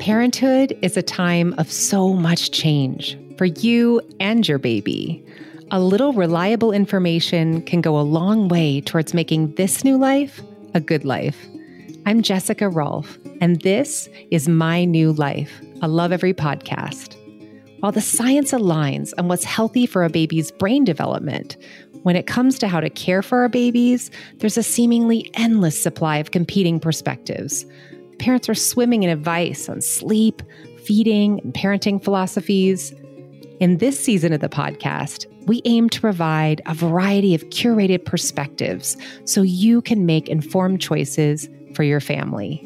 Parenthood is a time of so much change for you and your baby. A little reliable information can go a long way towards making this new life a good life. I'm Jessica Rolfe, and this is My New Life, a Lovevery podcast. While the science aligns on what's healthy for a baby's brain development, when it comes to how to care for our babies, there's a seemingly endless supply of competing perspectives. Parents are swimming in advice on sleep, feeding, and parenting philosophies. In this season of the podcast, we aim to provide a variety of curated perspectives so you can make informed choices for your family.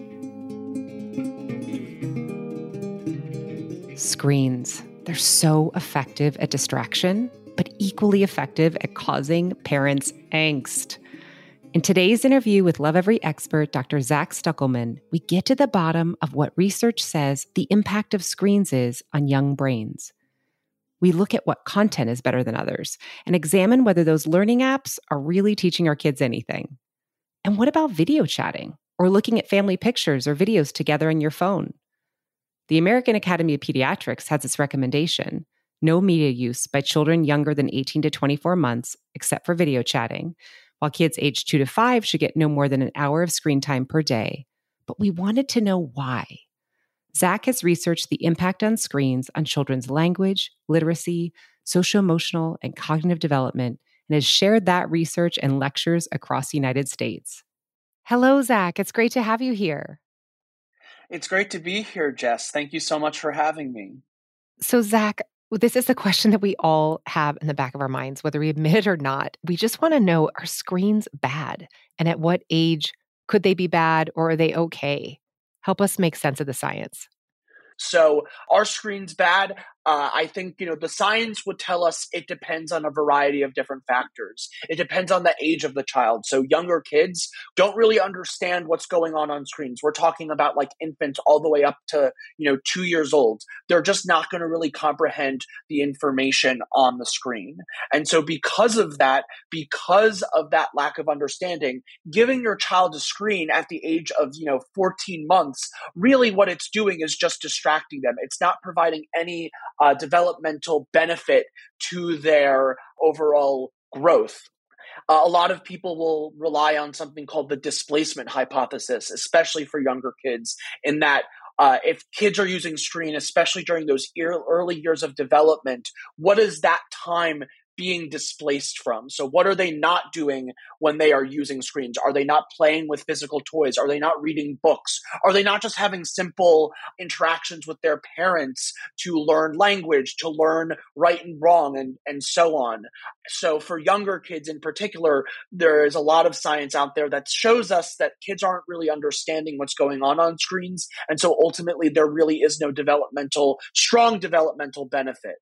Screens. They're so effective at distraction, but equally effective at causing parents angst. In today's interview with Lovevery expert, Dr. Zach Stuckelman, we get to the bottom of what research says the impact of screens is on young brains. We look at what content is better than others and examine whether those learning apps are really teaching our kids anything. And what about video chatting or looking at family pictures or videos together on your phone? The American Academy of Pediatrics has its recommendation no media use by children younger than 18 to 24 months, except for video chatting while kids aged two to five should get no more than an hour of screen time per day. But we wanted to know why. Zach has researched the impact on screens on children's language, literacy, social emotional, and cognitive development, and has shared that research and lectures across the United States. Hello, Zach. It's great to have you here. It's great to be here, Jess. Thank you so much for having me. So, Zach, this is the question that we all have in the back of our minds, whether we admit it or not. We just want to know are screens bad? And at what age could they be bad or are they okay? Help us make sense of the science. So, are screens bad? Uh, I think you know the science would tell us it depends on a variety of different factors. It depends on the age of the child. So younger kids don't really understand what's going on on screens. We're talking about like infants all the way up to you know two years old. They're just not going to really comprehend the information on the screen. And so because of that, because of that lack of understanding, giving your child a screen at the age of you know 14 months, really what it's doing is just distracting them. It's not providing any uh, developmental benefit to their overall growth. Uh, a lot of people will rely on something called the displacement hypothesis, especially for younger kids, in that uh, if kids are using screen, especially during those early years of development, what is that time being displaced from? So, what are they not doing when they are using screens? Are they not playing with physical toys? Are they not reading books? Are they not just having simple interactions with their parents to learn language, to learn right and wrong, and, and so on? So, for younger kids in particular, there is a lot of science out there that shows us that kids aren't really understanding what's going on on screens. And so, ultimately, there really is no developmental, strong developmental benefit.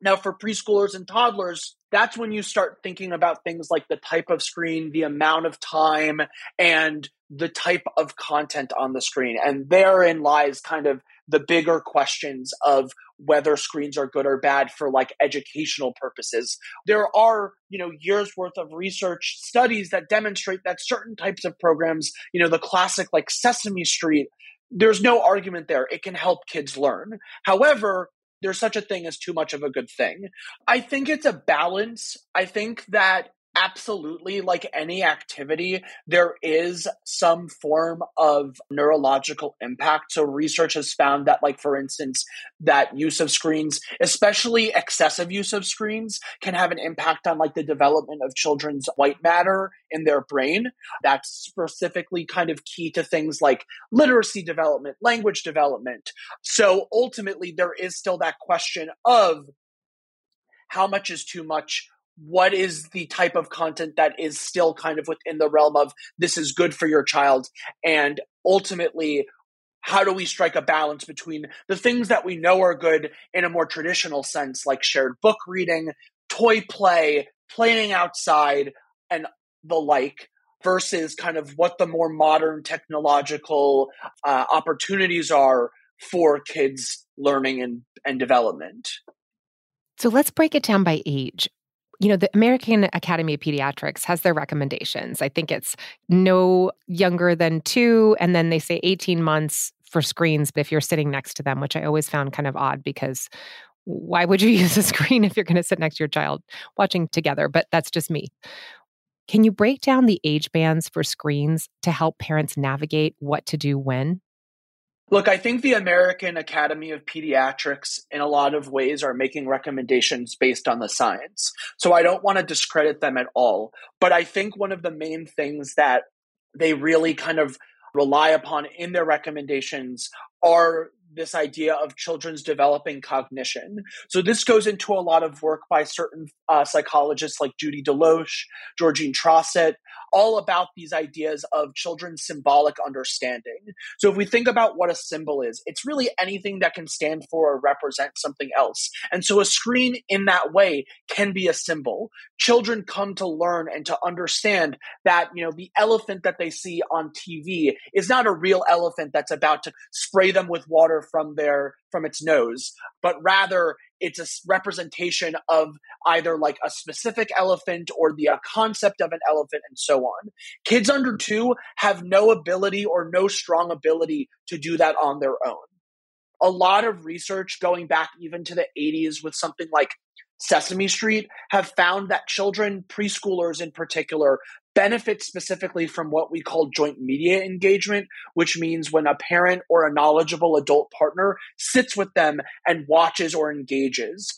Now, for preschoolers and toddlers, that's when you start thinking about things like the type of screen, the amount of time, and the type of content on the screen. And therein lies kind of the bigger questions of whether screens are good or bad for like educational purposes. There are, you know, years worth of research studies that demonstrate that certain types of programs, you know, the classic like Sesame Street, there's no argument there. It can help kids learn. However, there's such a thing as too much of a good thing. I think it's a balance. I think that absolutely like any activity there is some form of neurological impact. So research has found that like for instance that use of screens especially excessive use of screens can have an impact on like the development of children's white matter in their brain. That's specifically kind of key to things like literacy development language development. So ultimately there is still that question of how much is too much what is the type of content that is still kind of within the realm of this is good for your child and ultimately how do we strike a balance between the things that we know are good in a more traditional sense like shared book reading toy play playing outside and the like versus kind of what the more modern technological uh, opportunities are for kids learning and, and development? So let's break it down by age you know, the American Academy of Pediatrics has their recommendations. I think it's no younger than two, and then they say 18 months for screens but if you're sitting next to them, which I always found kind of odd because why would you use a screen if you're going to sit next to your child watching together? But that's just me. Can you break down the age bands for screens to help parents navigate what to do when? Look, I think the American Academy of Pediatrics, in a lot of ways, are making recommendations based on the science. So I don't want to discredit them at all. But I think one of the main things that they really kind of rely upon in their recommendations are this idea of children's developing cognition. So this goes into a lot of work by certain uh, psychologists like Judy DeLoache, Georgene Troseth, all about these ideas of children's symbolic understanding. So if we think about what a symbol is, it's really anything that can stand for or represent something else. And so a screen in that way can be a symbol. Children come to learn and to understand that, you know, the elephant that they see on TV is not a real elephant that's about to spray them with water from their from its nose, but rather it's a representation of either like a specific elephant or the uh, concept of an elephant and so on. Kids under two have no ability or no strong ability to do that on their own. A lot of research going back even to the 80s with something like Sesame Street have found that children, preschoolers in particular, benefit specifically from what we call joint media engagement, which means when a parent or a knowledgeable adult partner sits with them and watches or engages.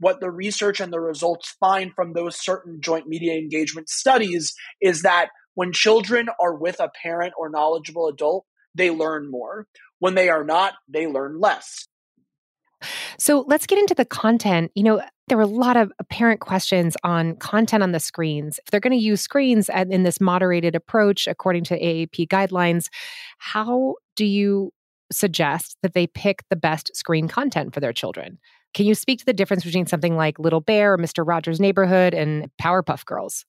What the research and the results find from those certain joint media engagement studies is that when children are with a parent or knowledgeable adult, they learn more. When they are not, they learn less. So let's get into the content. You know, there were a lot of apparent questions on content on the screens. If they're going to use screens in this moderated approach, according to AAP guidelines, how do you suggest that they pick the best screen content for their children? Can you speak to the difference between something like Little Bear, or Mr. Rogers' Neighborhood, and Powerpuff Girls?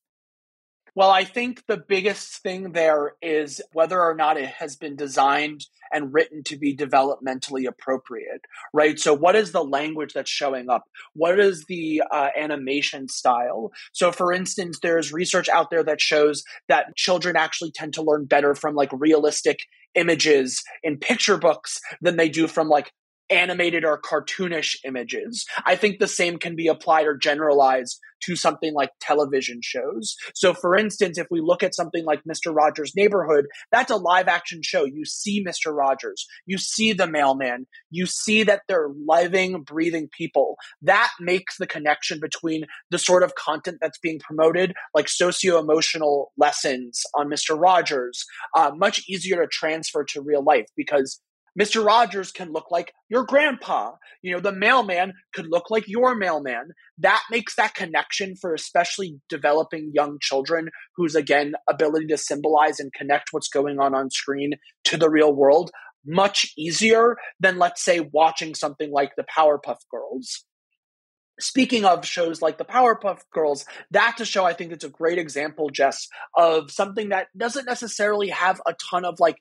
Well, I think the biggest thing there is whether or not it has been designed and written to be developmentally appropriate, right? So, what is the language that's showing up? What is the uh, animation style? So, for instance, there's research out there that shows that children actually tend to learn better from like realistic images in picture books than they do from like animated or cartoonish images. I think the same can be applied or generalized to something like television shows. So, for instance, if we look at something like Mr. Rogers' Neighborhood, that's a live action show. You see Mr. Rogers, you see the mailman, you see that they're living, breathing people. That makes the connection between the sort of content that's being promoted, like socio emotional lessons on Mr. Rogers, uh, much easier to transfer to real life because Mr. Rogers can look like your grandpa. You know, the mailman could look like your mailman. That makes that connection for especially developing young children whose, again, ability to symbolize and connect what's going on on screen to the real world much easier than, let's say, watching something like the Powerpuff Girls. Speaking of shows like the Powerpuff Girls, that's a show I think it's a great example, Jess, of something that doesn't necessarily have a ton of like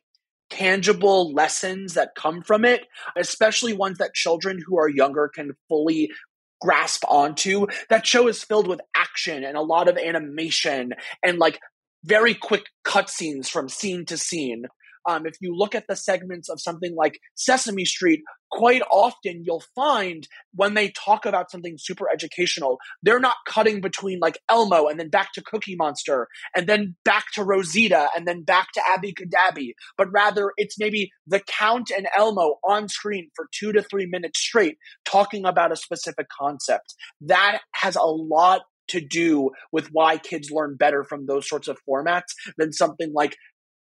tangible lessons that come from it, especially ones that children who are younger can fully grasp onto. That show is filled with action and a lot of animation and like very quick cutscenes from scene to scene. Um, if you look at the segments of something like Sesame Street, quite often you'll find when they talk about something super educational, they're not cutting between like Elmo and then back to Cookie Monster and then back to Rosita and then back to Abby Cadabby, but rather it's maybe the Count and Elmo on screen for two to three minutes straight talking about a specific concept. That has a lot to do with why kids learn better from those sorts of formats than something like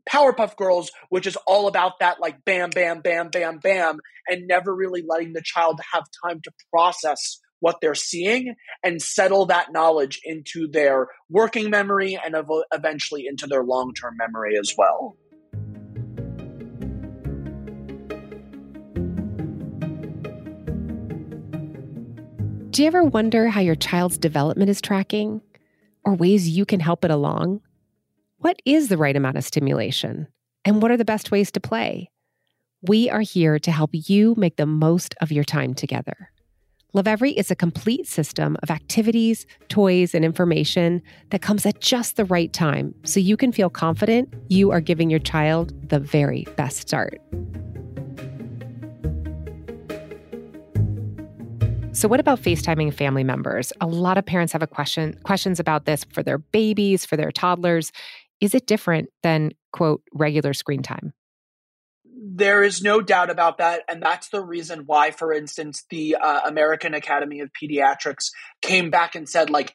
Powerpuff Girls, which is all about that like bam, bam, bam, bam, bam, and never really letting the child have time to process what they're seeing and settle that knowledge into their working memory and ev- eventually into their long term memory as well. Do you ever wonder how your child's development is tracking or ways you can help it along? What is the right amount of stimulation? And what are the best ways to play? We are here to help you make the most of your time together. Lovevery is a complete system of activities, toys, and information that comes at just the right time so you can feel confident you are giving your child the very best start. So, what about FaceTiming family members? A lot of parents have a question questions about this for their babies, for their toddlers. Is it different than quote regular screen time? There is no doubt about that. And that's the reason why, for instance, the uh, American Academy of Pediatrics came back and said, like,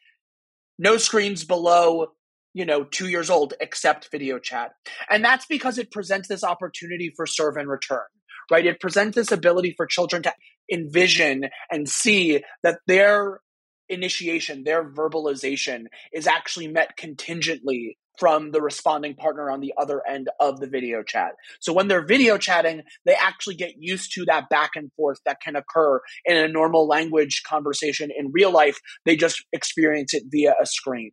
no screens below, you know, two years old except video chat. And that's because it presents this opportunity for serve and return, right? It presents this ability for children to envision and see that their initiation, their verbalization is actually met contingently from the responding partner on the other end of the video chat. So when they're video chatting, they actually get used to that back and forth that can occur in a normal language conversation in real life. They just experience it via a screen.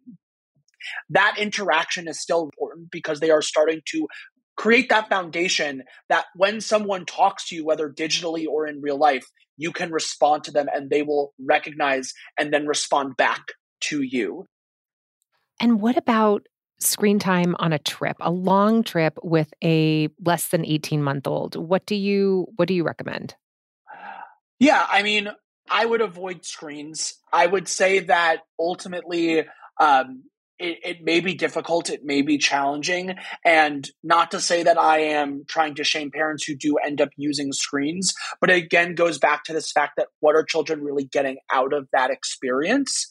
That interaction is still important because they are starting to create that foundation that when someone talks to you, whether digitally or in real life, you can respond to them and they will recognize and then respond back to you. And what about screen time on a trip, a long trip with a less than 18 month old. What do you what do you recommend? Yeah, I mean, I would avoid screens. I would say that ultimately um, it, it, may be difficult, it may be challenging, and not to say that I am trying to shame parents who do end up using screens, but again goes back to this fact that what are children really getting out of that experience?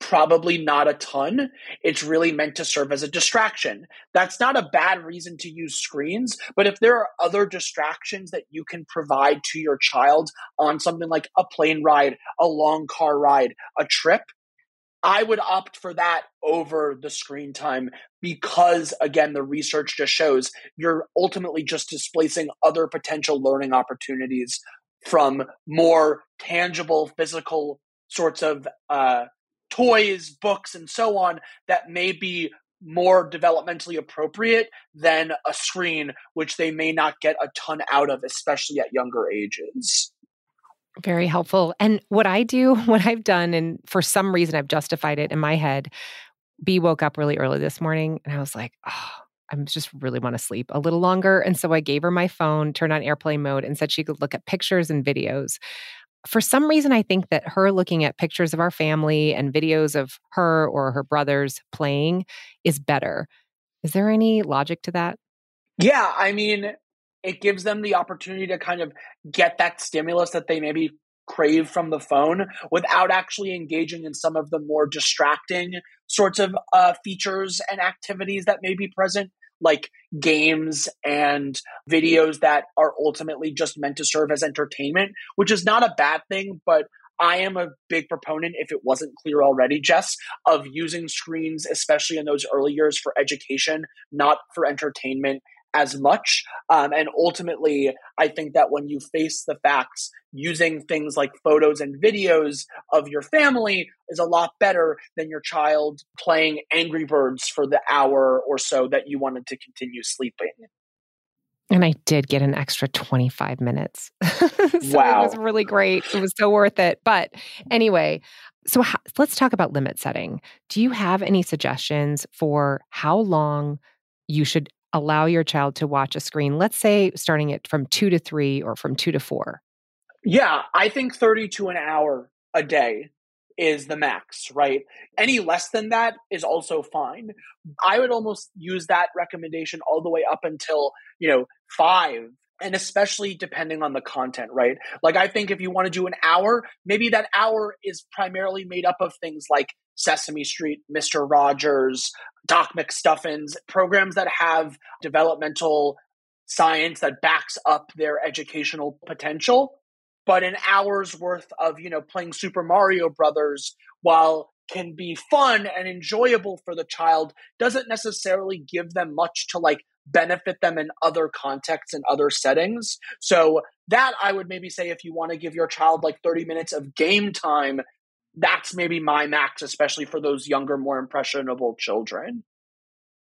Probably not a ton. It's really meant to serve as a distraction. That's not a bad reason to use screens, but if there are other distractions that you can provide to your child on something like a plane ride, a long car ride, a trip, I would opt for that over the screen time because, again, the research just shows you're ultimately just displacing other potential learning opportunities from more tangible physical sorts of uh, toys, books, and so on that may be more developmentally appropriate than a screen, which they may not get a ton out of, especially at younger ages. Very helpful. And what I do, what I've done, and for some reason I've justified it in my head. B woke up really early this morning and I was like, oh, I just really want to sleep a little longer. And so I gave her my phone, turned on airplane mode, and said she could look at pictures and videos for some reason, I think that her looking at pictures of our family and videos of her or her brothers playing is better. Is there any logic to that? Yeah, I mean, it gives them the opportunity to kind of get that stimulus that they maybe crave from the phone without actually engaging in some of the more distracting sorts of uh, features and activities that may be present like games and videos that are ultimately just meant to serve as entertainment, which is not a bad thing, but I am a big proponent, if it wasn't clear already, Jess, of using screens, especially in those early years for education, not for entertainment as much. Um, and ultimately, I think that when you face the facts, using things like photos and videos of your family is a lot better than your child playing Angry Birds for the hour or so that you wanted to continue sleeping. And I did get an extra 25 minutes. so wow. It was really great. It was so worth it. But anyway, so how, let's talk about limit setting. Do you have any suggestions for how long you should allow your child to watch a screen, let's say starting it from two to three or from two to four? Yeah, I think 30 to an hour a day is the max, right? Any less than that is also fine. I would almost use that recommendation all the way up until, you know, five. And especially depending on the content, right? Like, I think if you want to do an hour, maybe that hour is primarily made up of things like Sesame Street, Mr. Rogers, Doc McStuffins, programs that have developmental science that backs up their educational potential. But an hour's worth of, you know, playing Super Mario Brothers while can be fun and enjoyable for the child doesn't necessarily give them much to like benefit them in other contexts and other settings. So that I would maybe say if you want to give your child like 30 minutes of game time that's maybe my max, especially for those younger, more impressionable children.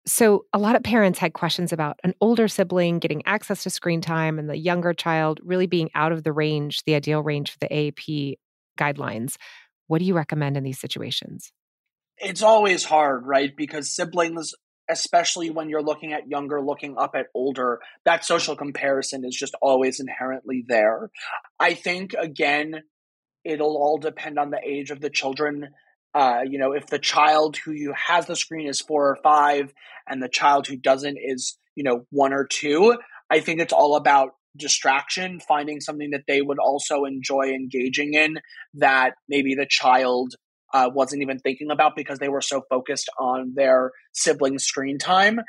So, a lot of parents had questions about an older sibling getting access to screen time and the younger child really being out of the range, the ideal range for the AAP. guidelines. What do you recommend in these situations? It's always hard, right? Because siblings, especially when you're looking at younger, looking up at older, that social comparison is just always inherently there. I think, again, it'll all depend on the age of the children. Uh, you know, if the child who you has the screen is four or five, and the child who doesn't is you know one or two, I think it's all about distraction, finding something that they would also enjoy engaging in that maybe the child uh, wasn't even thinking about because they were so focused on their sibling screen time.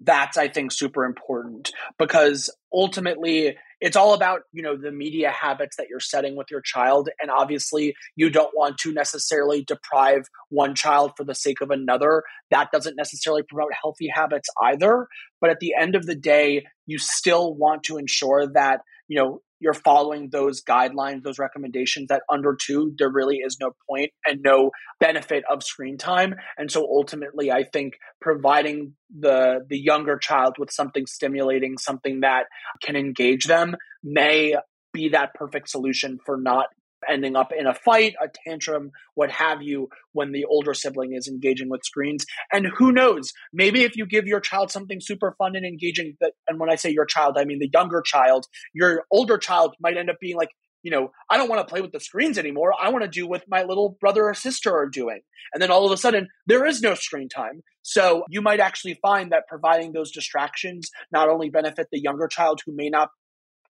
That's, I think, super important because ultimately it's all about you know the media habits that you're setting with your child and obviously you don't want to necessarily deprive one child for the sake of another. That doesn't necessarily promote healthy habits either but at the end of the day you still want to ensure that you know you're following those guidelines, those recommendations that under two, there really is no point and no benefit of screen time. And so ultimately, I think providing the the younger child with something stimulating, something that can engage them may be that perfect solution for not ending up in a fight, a tantrum, what have you, when the older sibling is engaging with screens. And who knows, maybe if you give your child something super fun and engaging, that, and when I say your child, I mean the younger child, your older child might end up being like, you know, I don't want to play with the screens anymore. I want to do what my little brother or sister are doing. And then all of a sudden, there is no screen time. So you might actually find that providing those distractions not only benefit the younger child who may not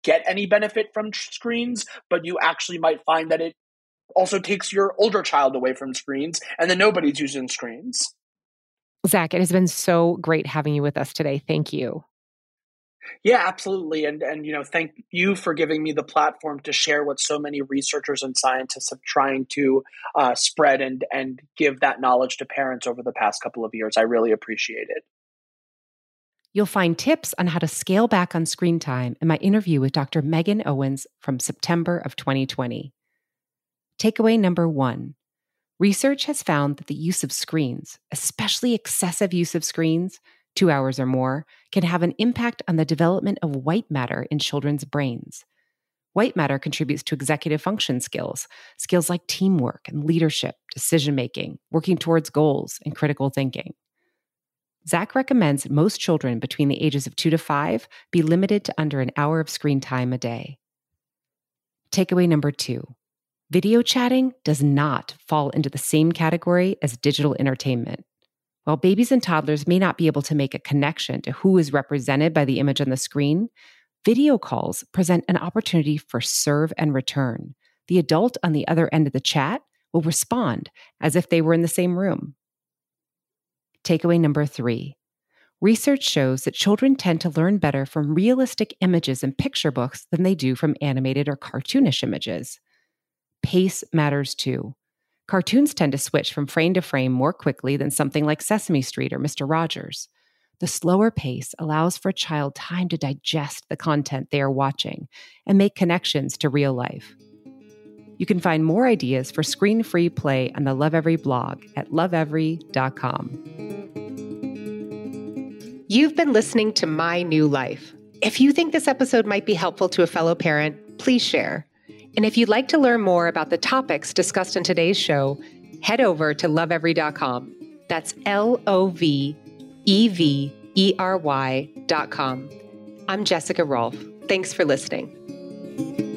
get any benefit from screens, but you actually might find that it also takes your older child away from screens and then nobody's using screens. Zach, it has been so great having you with us today. Thank you. Yeah, absolutely. And and you know, thank you for giving me the platform to share what so many researchers and scientists have trying to uh, spread and and give that knowledge to parents over the past couple of years. I really appreciate it. You'll find tips on how to scale back on screen time in my interview with Dr. Megan Owens from September of 2020. Takeaway number one research has found that the use of screens, especially excessive use of screens, two hours or more, can have an impact on the development of white matter in children's brains. White matter contributes to executive function skills, skills like teamwork and leadership, decision making, working towards goals, and critical thinking. Zach recommends most children between the ages of two to five be limited to under an hour of screen time a day. Takeaway number two video chatting does not fall into the same category as digital entertainment. While babies and toddlers may not be able to make a connection to who is represented by the image on the screen, video calls present an opportunity for serve and return. The adult on the other end of the chat will respond as if they were in the same room. Takeaway number three research shows that children tend to learn better from realistic images and picture books than they do from animated or cartoonish images. Pace matters too. Cartoons tend to switch from frame to frame more quickly than something like Sesame Street or Mr. Rogers. The slower pace allows for a child time to digest the content they are watching and make connections to real life. You can find more ideas for screen free play on the Lovevery blog at lovevery.com. You've been listening to My New Life. If you think this episode might be helpful to a fellow parent, please share. And if you'd like to learn more about the topics discussed in today's show, head over to lovevery.com. That's L O V E V E R Y.com. I'm Jessica Rolfe. Thanks for listening.